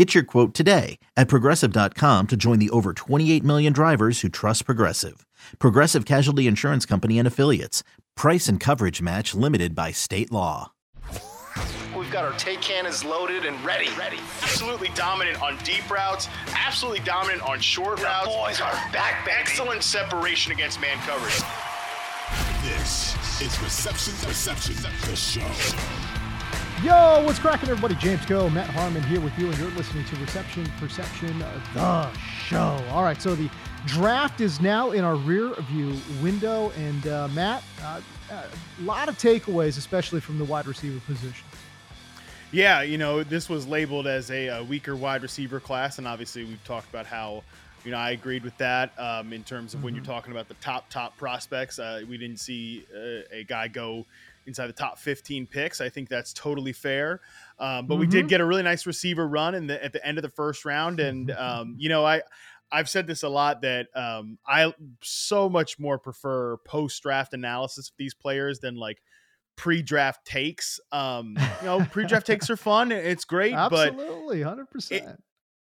Get your quote today at progressive.com to join the over 28 million drivers who trust Progressive. Progressive Casualty Insurance Company and Affiliates. Price and coverage match limited by state law. We've got our take cannons loaded and ready. Ready. Absolutely dominant on deep routes. Absolutely dominant on short The routes. boys are back, baby. Excellent separation against man coverage. This is Reception Perception, the show. Yo, what's cracking, everybody? James Koh, Matt Harmon here with you, and you're listening to Reception Perception, uh, the show. All right, so the draft is now in our rear view window, and uh, Matt, uh, a lot of takeaways, especially from the wide receiver position. Yeah, you know, this was labeled as a, a weaker wide receiver class, and obviously we've talked about how, you know, I agreed with that um, in terms of when you're talking about the top top prospects. Uh, we didn't see uh, a guy go inside the top 15 picks. I think that's totally fair. Um, but we did get a really nice receiver run in the at the end of the first round, and um, you know, I. I've said this a lot that um, I so much more prefer post draft analysis of these players than like pre-draft takes. Um, you know, pre-draft takes are fun. It's great, but Absolutely, hundred percent.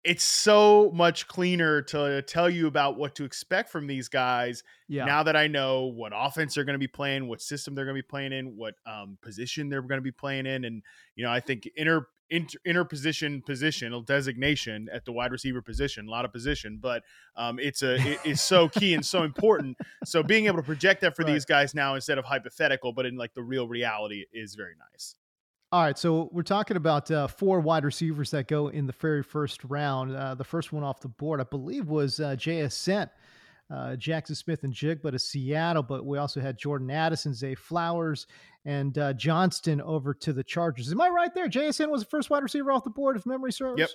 It's so much cleaner to tell you about what to expect from these guys Yeah, now that I know what offense they're going to be playing, what system they're going to be playing in, what um, position they're going to be playing in, and you know, I think inner inter, inner position position designation at the wide receiver position, a lot of position, but um, it's a it's so key and so important. So being able to project that for Right. these guys now instead of hypothetical, but in like the real reality is very nice. All right, so we're talking about uh, four wide receivers that go in the very first round. Uh, the first one off the board, I believe, was uh, JSN, uh, Jaxon Smith-Njigba to Seattle, but we also had Jordan Addison, Zay Flowers, and uh, Johnston over to the Chargers. Am I right there? JSN was the first wide receiver off the board, if memory serves. Yep.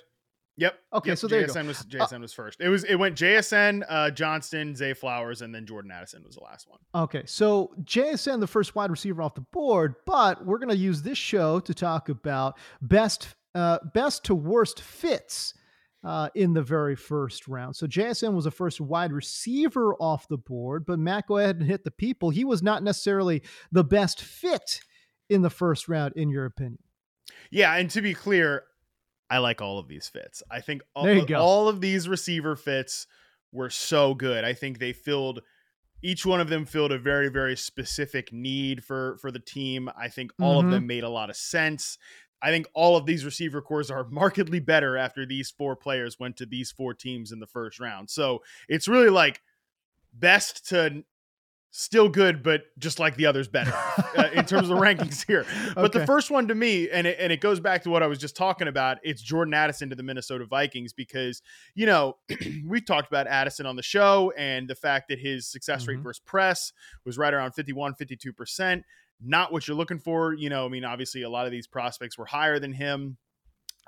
Yep. Okay, yep. so there you go. JSN was JSN was first. It was it went JSN, uh, Johnston, Zay Flowers, and then Jordan Addison was the last one. Okay, so JSN, the first wide receiver off the board, but we're going to use this show to talk about best uh, best to worst fits uh, in the very first round. So JSN was the first wide receiver off the board, but Matt, go ahead and hit the people. He was not necessarily the best fit in the first round, in your opinion. Yeah, and to be clear, I like all of these fits. I think all, There you go. all of these receiver fits were so good. I think they filled each one of them filled a very very specific need for for the team. I think all Mhm. of them made a lot of sense. I think all of these receiver cores are markedly better after these four players went to these four teams in the first round. So it's really like best to still good, but just like the others better uh, in terms of the rankings here. But the first one to me, and it, and it goes back to what I was just talking about, it's Jordan Addison to the Minnesota Vikings because, you know, we've talked about Addison on the show and the fact that his success rate Mhm. versus press was right around 51, 52%. Not what you're looking for. You know, I mean, obviously a lot of these prospects were higher than him.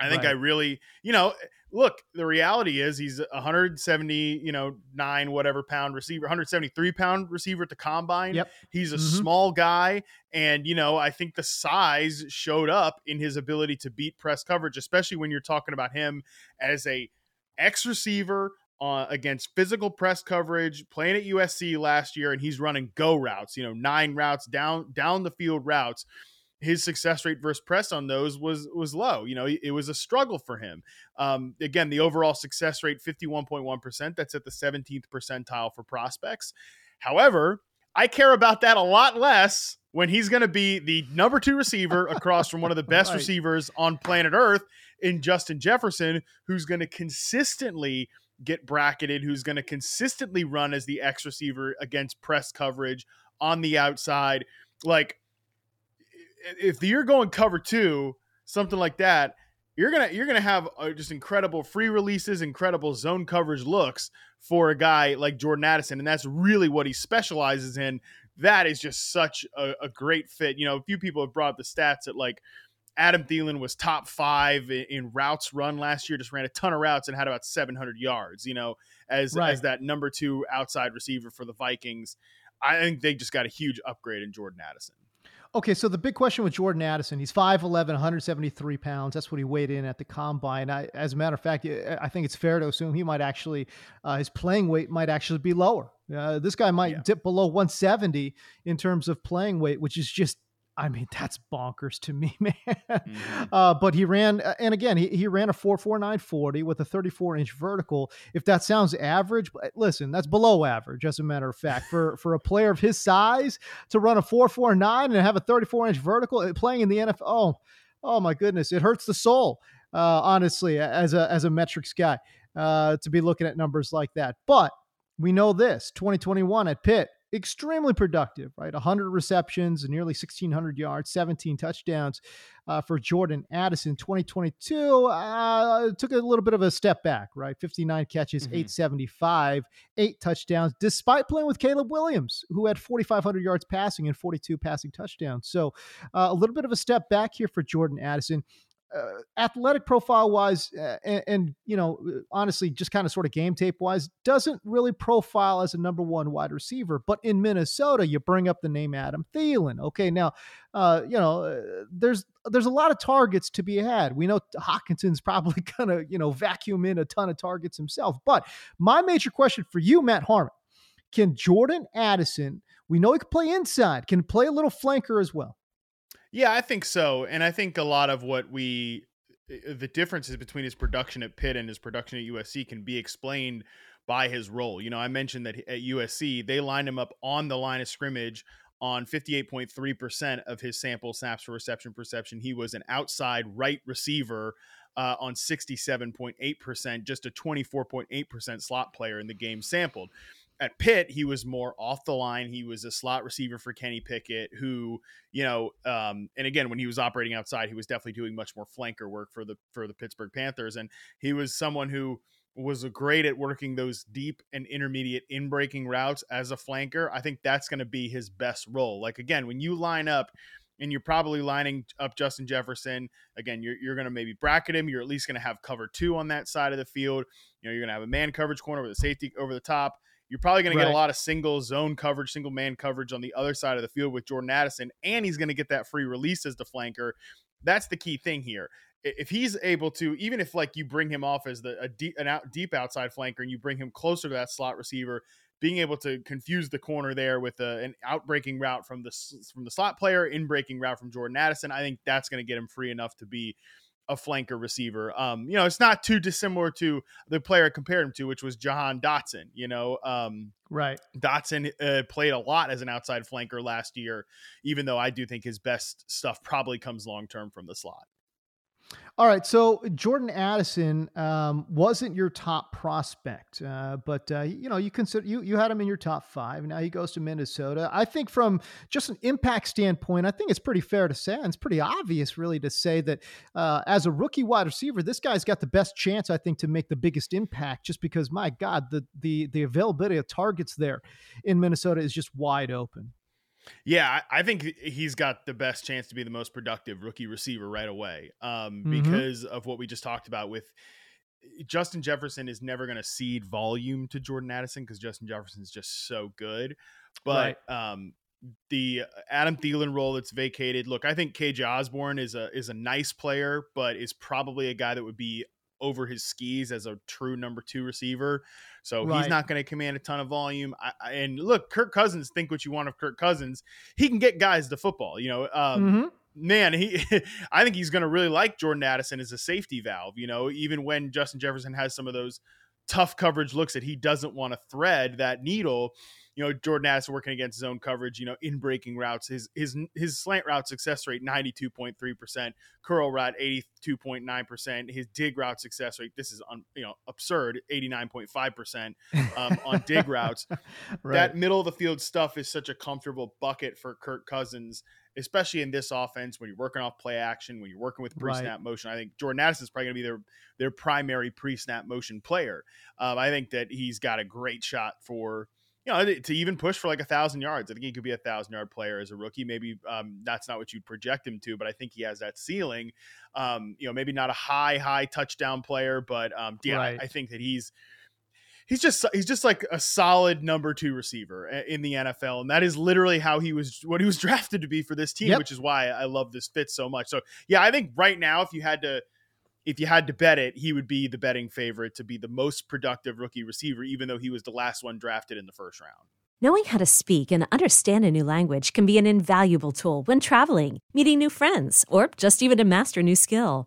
I think I really, you know, look, the reality is he's a 170, you know, nine, whatever pound receiver, 173 pound receiver at the combine. Yep. He's a Mhm. small guy. And, you know, I think the size showed up in his ability to beat press coverage, especially when you're talking about him as a X receiver, uh, against physical press coverage, playing at USC last year, and he's running go routes, you know, nine routes down down the field routes his success rate versus press on those was was low. You know, it was a struggle for him. Um, again, the overall success rate, 51.1%. That's at the 17th percentile for prospects. However, I care about that a lot less when he's going to be the number two receiver across from one of the best Right. receivers on planet Earth in Justin Jefferson, who's going to consistently get bracketed, who's going to consistently run as the X receiver against press coverage on the outside. Like if you're going cover two, something like that, you're gonna you're gonna have uh, just incredible free releases, incredible zone coverage looks for a guy like Jordan Addison, and that's really what he specializes in. That is just such a, a great fit. You know, a few people have brought the stats that like Adam Thielen was top five in, in, routes run last year. Just ran a ton of routes and had about 700 yards. You know, as right. as that number two outside receiver for the Vikings. I think they just got a huge upgrade in Jordan Addison. Okay, so the big question with Jordan Addison, he's 5'11, 173 pounds. That's what he weighed in at the combine. I, as a matter of fact, I think it's fair to assume he might actually, uh, his playing weight might actually be lower. Uh, this guy might yeah. dip below 170 in terms of playing weight, which is just I mean, that's bonkers to me, man. Mm-hmm. Uh, but he ran, uh, and again, he, he ran a 44940 with a 34 inch vertical. If that sounds average, listen, that's below average, as a matter of fact. For for a player of his size to run a 449 and have a 34 inch vertical uh, playing in the NFL, oh, oh my goodness, it hurts the soul, uh, honestly, as a, as a metrics guy uh, to be looking at numbers like that. But we know this 2021 at Pitt, extremely productive, right? 100 receptions, nearly 1,600 yards, 17 touchdowns uh, for Jordan Addison. 2022 uh, took a little bit of a step back, right? 59 catches, mm-hmm. 875, eight touchdowns, despite playing with Caleb Williams, who had 4,500 yards passing and 42 passing touchdowns. So uh, a little bit of a step back here for Jordan Addison uh, athletic profile wise, uh, and, and, you know, uh, honestly, just kind of sort of game tape wise, doesn't really profile as a number one wide receiver. But in Minnesota, you bring up the name Adam Thielen. Okay, now, uh, you know, uh, there's there's a lot of targets to be had. We know Hockenson's probably gonna you know vacuum in a ton of targets himself. But my major question for you, Matt Harmon, can Jordan Addison? We know he can play inside, can play a little flanker as well. Yeah, I think so. And I think a lot of what we the differences between his production at Pitt and his production at USC can be explained by his role. You know, I mentioned that at USC, they lined him up on the line of scrimmage on 58.3% of his sample snaps for reception perception. He was an outside right receiver uh, on 67.8%, just a 24.8% slot player in the game sampled at Pitt, he was more off the line. He was a slot receiver for Kenny Pickett, who, you know, um, and again, when he was operating outside, he was definitely doing much more flanker work for the for the Pittsburgh Panthers, and he was someone who was great at working those deep and intermediate in breaking routes as a flanker. I think that's going to be his best role. Like again, when you line up and you're probably lining up Justin Jefferson. Again, you're, you're going to maybe bracket him. You're at least going to have cover two on that side of the field. You know, you're going to have a man coverage corner with a safety over the top. You're probably going right. to get a lot of single zone coverage, single man coverage on the other side of the field with Jordan Addison, and he's going to get that free release as the flanker. That's the key thing here. If he's able to, even if like you bring him off as the a deep, an out, deep outside flanker and you bring him closer to that slot receiver, being able to confuse the corner there with a, an outbreaking route from the from the slot player, in breaking route from Jordan Addison, I think that's going to get him free enough to be a flanker receiver. Um, you know, it's not too dissimilar to the player I compared him to, which was Jahan Dotson. You know, um, right? Dotson uh, played a lot as an outside flanker last year, even though I do think his best stuff probably comes long term from the slot. All right, so Jordan Addison um, wasn't your top prospect, uh, but uh, you know you consider you you had him in your top five. Now he goes to Minnesota. I think from just an impact standpoint, I think it's pretty fair to say, and it's pretty obvious, really, to say that uh, as a rookie wide receiver, this guy's got the best chance, I think, to make the biggest impact. Just because, my God, the the the availability of targets there in Minnesota is just wide open. Yeah, I think he's got the best chance to be the most productive rookie receiver right away um, mm-hmm. because of what we just talked about with Justin Jefferson is never going to cede volume to Jordan Addison because Justin Jefferson is just so good. But right. um, the Adam Thielen role that's vacated. Look, I think KJ Osborn is a is a nice player, but is probably a guy that would be over his skis as a true number two receiver. So right. he's not going to command a ton of volume. I, I, and look, Kirk Cousins, think what you want of Kirk Cousins. He can get guys to football. You know, um, mm-hmm. man, he. I think he's going to really like Jordan Addison as a safety valve. You know, even when Justin Jefferson has some of those tough coverage looks that he doesn't want to thread that needle. You know, Jordan Addison working against zone coverage, you know, in breaking routes, his his his slant route success rate 92.3%, curl route 82.9%, his dig route success rate this is un, you know, absurd, 89.5% um, on dig routes. right. That middle of the field stuff is such a comfortable bucket for Kirk Cousins especially in this offense when you're working off play action, when you're working with pre-snap right. motion. I think Jordan Addison is probably going to be their their primary pre-snap motion player. Um, I think that he's got a great shot for you know to even push for like a thousand yards. I think he could be a thousand yard player as a rookie. Maybe um, that's not what you'd project him to, but I think he has that ceiling. Um, you know, maybe not a high high touchdown player, but um, yeah, right. I, I think that he's he's just he's just like a solid number two receiver in the NFL, and that is literally how he was what he was drafted to be for this team, yep. which is why I love this fit so much. So yeah, I think right now if you had to if you had to bet it, he would be the betting favorite to be the most productive rookie receiver, even though he was the last one drafted in the first round. Knowing how to speak and understand a new language can be an invaluable tool when traveling, meeting new friends, or just even to master a new skill.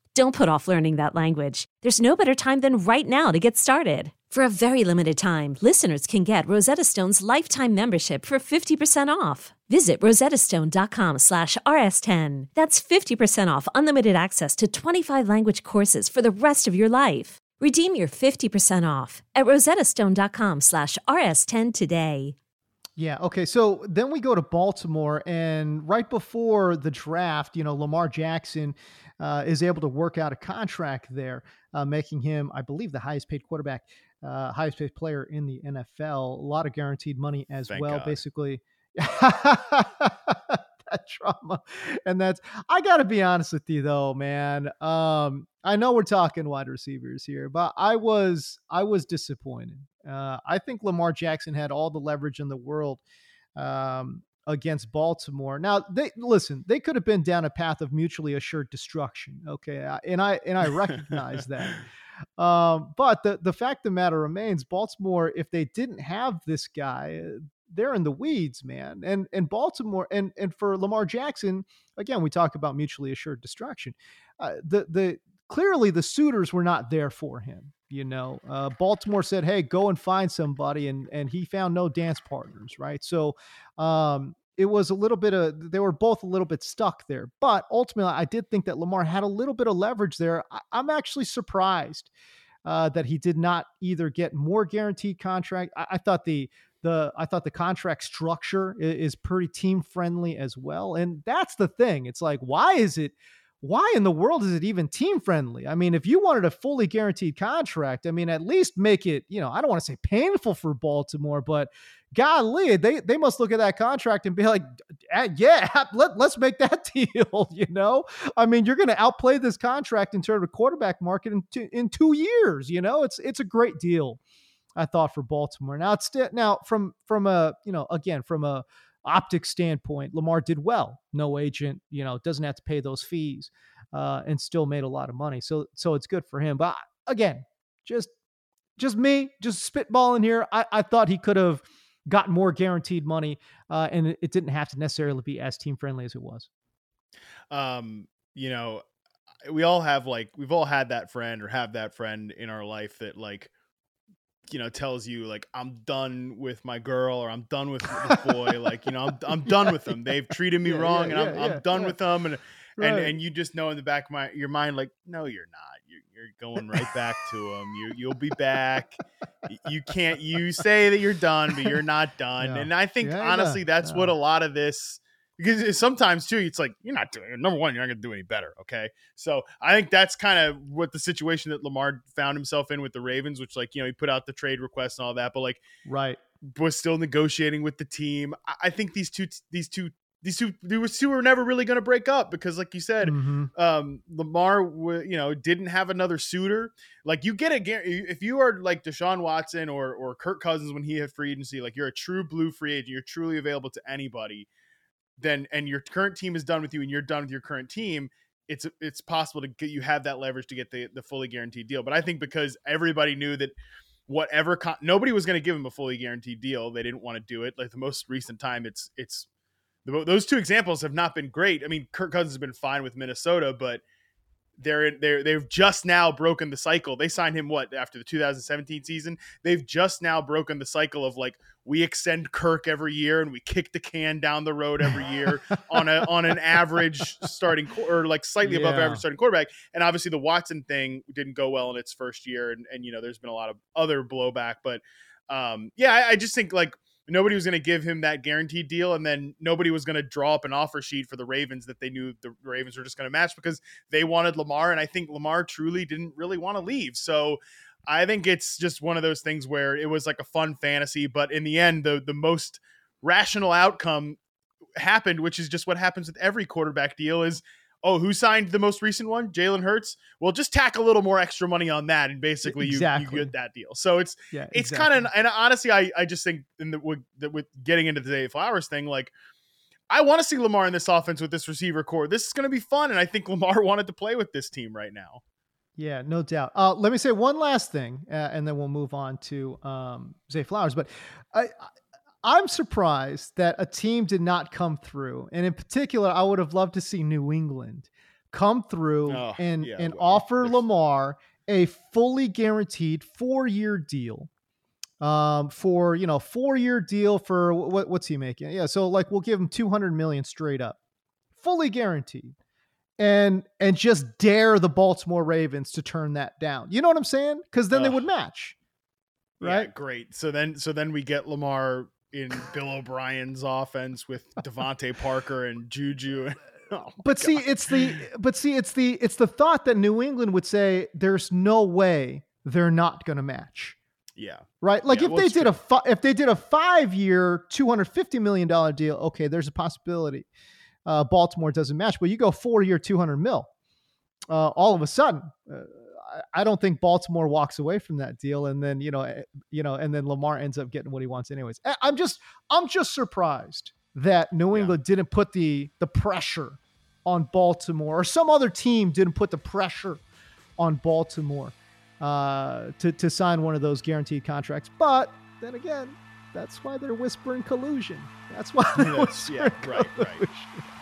Don't put off learning that language. There's no better time than right now to get started. For a very limited time, listeners can get Rosetta Stone's lifetime membership for 50% off. Visit rosettastone.com slash rs10. That's 50% off unlimited access to 25 language courses for the rest of your life. Redeem your 50% off at rosettastone.com slash rs10 today. Yeah. Okay. So then we go to Baltimore, and right before the draft, you know, Lamar Jackson uh, is able to work out a contract there, uh, making him, I believe, the highest paid quarterback uh, highest paid player in the NFL. A lot of guaranteed money as Thank well. God. Basically, that trauma, and that's. I got to be honest with you though, man. Um, I know we're talking wide receivers here, but I was I was disappointed. Uh, I think Lamar Jackson had all the leverage in the world. Um, against Baltimore. Now, they listen, they could have been down a path of mutually assured destruction, okay? And I and I recognize that. Um, but the, the fact of the matter remains, Baltimore, if they didn't have this guy, uh, they're in the weeds, man. And and Baltimore and and for Lamar Jackson, again, we talk about mutually assured destruction. Uh, the the clearly the suitors were not there for him. You know, uh, Baltimore said, "Hey, go and find somebody," and and he found no dance partners, right? So, um, it was a little bit of they were both a little bit stuck there. But ultimately, I did think that Lamar had a little bit of leverage there. I, am actually surprised uh, that he did not either get more guaranteed contract. I, I, thought the the I thought the contract structure is, is pretty team friendly as well, and that's the thing. It's like why is it? Why in the world is it even team friendly? I mean, if you wanted a fully guaranteed contract, I mean, at least make it, you know, I don't want to say painful for Baltimore, but golly, they they must look at that contract and be like, yeah, let, let's make that deal. You know, I mean, you're going to outplay this contract in terms of quarterback market in two, in two years. You know, it's it's a great deal, I thought for Baltimore. Now it's now from from a you know again from a optic standpoint, Lamar did well. No agent, you know, doesn't have to pay those fees, uh, and still made a lot of money. So so it's good for him. But again, just just me, just spitballing here. I, I thought he could have gotten more guaranteed money, uh, and it, it didn't have to necessarily be as team friendly as it was. Um, you know, we all have like we've all had that friend or have that friend in our life that like you know tells you like I'm done with my girl or I'm done with this boy like you know I'm I'm done yeah, with them they've treated me yeah, wrong yeah, and I'm I'm done with them and right. and and you just know in the back of my your mind like no you're not you're going right back to them. You you'll be back. you can't. You say that you're done, but you're not done. And I think honestly, that's what a lot of this. Because sometimes too, it's like you're not doing number one. You're not going to do any better. Okay, so I think that's kind of what the situation that Lamar found himself in with the Ravens, which like you know he put out the trade request and all that, but like right was still negotiating with the team. I think these two these two these two these two were never really going to break up because like you said mm-hmm. um lamar w- you know didn't have another suitor like you get a if you are like deshaun watson or or kirk cousins when he had free agency like you're a true blue free agent you're truly available to anybody then and your current team is done with you and you're done with your current team, it's it's possible to get you have that leverage to get the the fully guaranteed deal. But I think because everybody knew that whatever con- nobody was going to give him a fully guaranteed deal, they didn't want to do it. Like the most recent time, it's it's those two examples have not been great. I mean, Kirk Cousins has been fine with Minnesota, but they're they're they've just now broken the cycle. They signed him what after the 2017 season. They've just now broken the cycle of like we extend Kirk every year and we kick the can down the road every year on a on an average starting or like slightly yeah. above average starting quarterback. And obviously the Watson thing didn't go well in its first year, and and you know there's been a lot of other blowback, but um yeah, I, I just think like nobody was going to give him that guaranteed deal and then nobody was going to draw up an offer sheet for the Ravens that they knew the Ravens were just going to match because they wanted Lamar and I think Lamar truly didn't really want to leave. So I think it's just one of those things where it was like a fun fantasy but in the end the the most rational outcome happened which is just what happens with every quarterback deal is oh, who signed the most recent one? Jalen Hurts. Well, just tack a little more extra money on that, and basically you, exactly. you get that deal. So it's yeah, it's exactly. kind of and honestly, I I just think in the with, with getting into the Zay Flowers thing, like. I want to see Lamar in this offense with this receiver corps. This is going to be fun, and I think Lamar wanted to play with this team right now. Yeah, no doubt. Uh, let me say one last thing, uh, and then we'll move on to um, Zay Flowers. But I, I'm surprised that a team did not come through. And in particular, I would have loved to see New England come through oh, and, yeah, and well, offer Lamar a fully guaranteed four year deal. Um, for you know, four year deal for what what's he making? Yeah, so like we'll give him 200 million straight up, fully guaranteed. And and just dare the Baltimore Ravens to turn that down. You know what I'm saying? Because then they would match right? Yeah, great. So then, so then we get Lamar in Bill O'Brien's offense with DeVante Parker and Juju. Oh but God. see, it's the but see, it's the it's the thought that New England would say there's no way they're not going to match. Yeah. Right. Like yeah, if well, they did true. a fi- if they did a five year, two hundred fifty million dollar deal, okay, there's a possibility. Uh, Baltimore doesn't match, but you go four year, two hundred mil. Uh, all of a sudden, uh, I don't think Baltimore walks away from that deal, and then you know, eh, you know, and then Lamar ends up getting what he wants anyways. I'm just, I'm just surprised that New England yeah. didn't put the the pressure on Baltimore, or some other team didn't put the pressure on Baltimore uh, to to sign one of those guaranteed contracts. But then again, that's why they're whispering collusion. That's why they're yes, whispering yeah, right, collusion. right.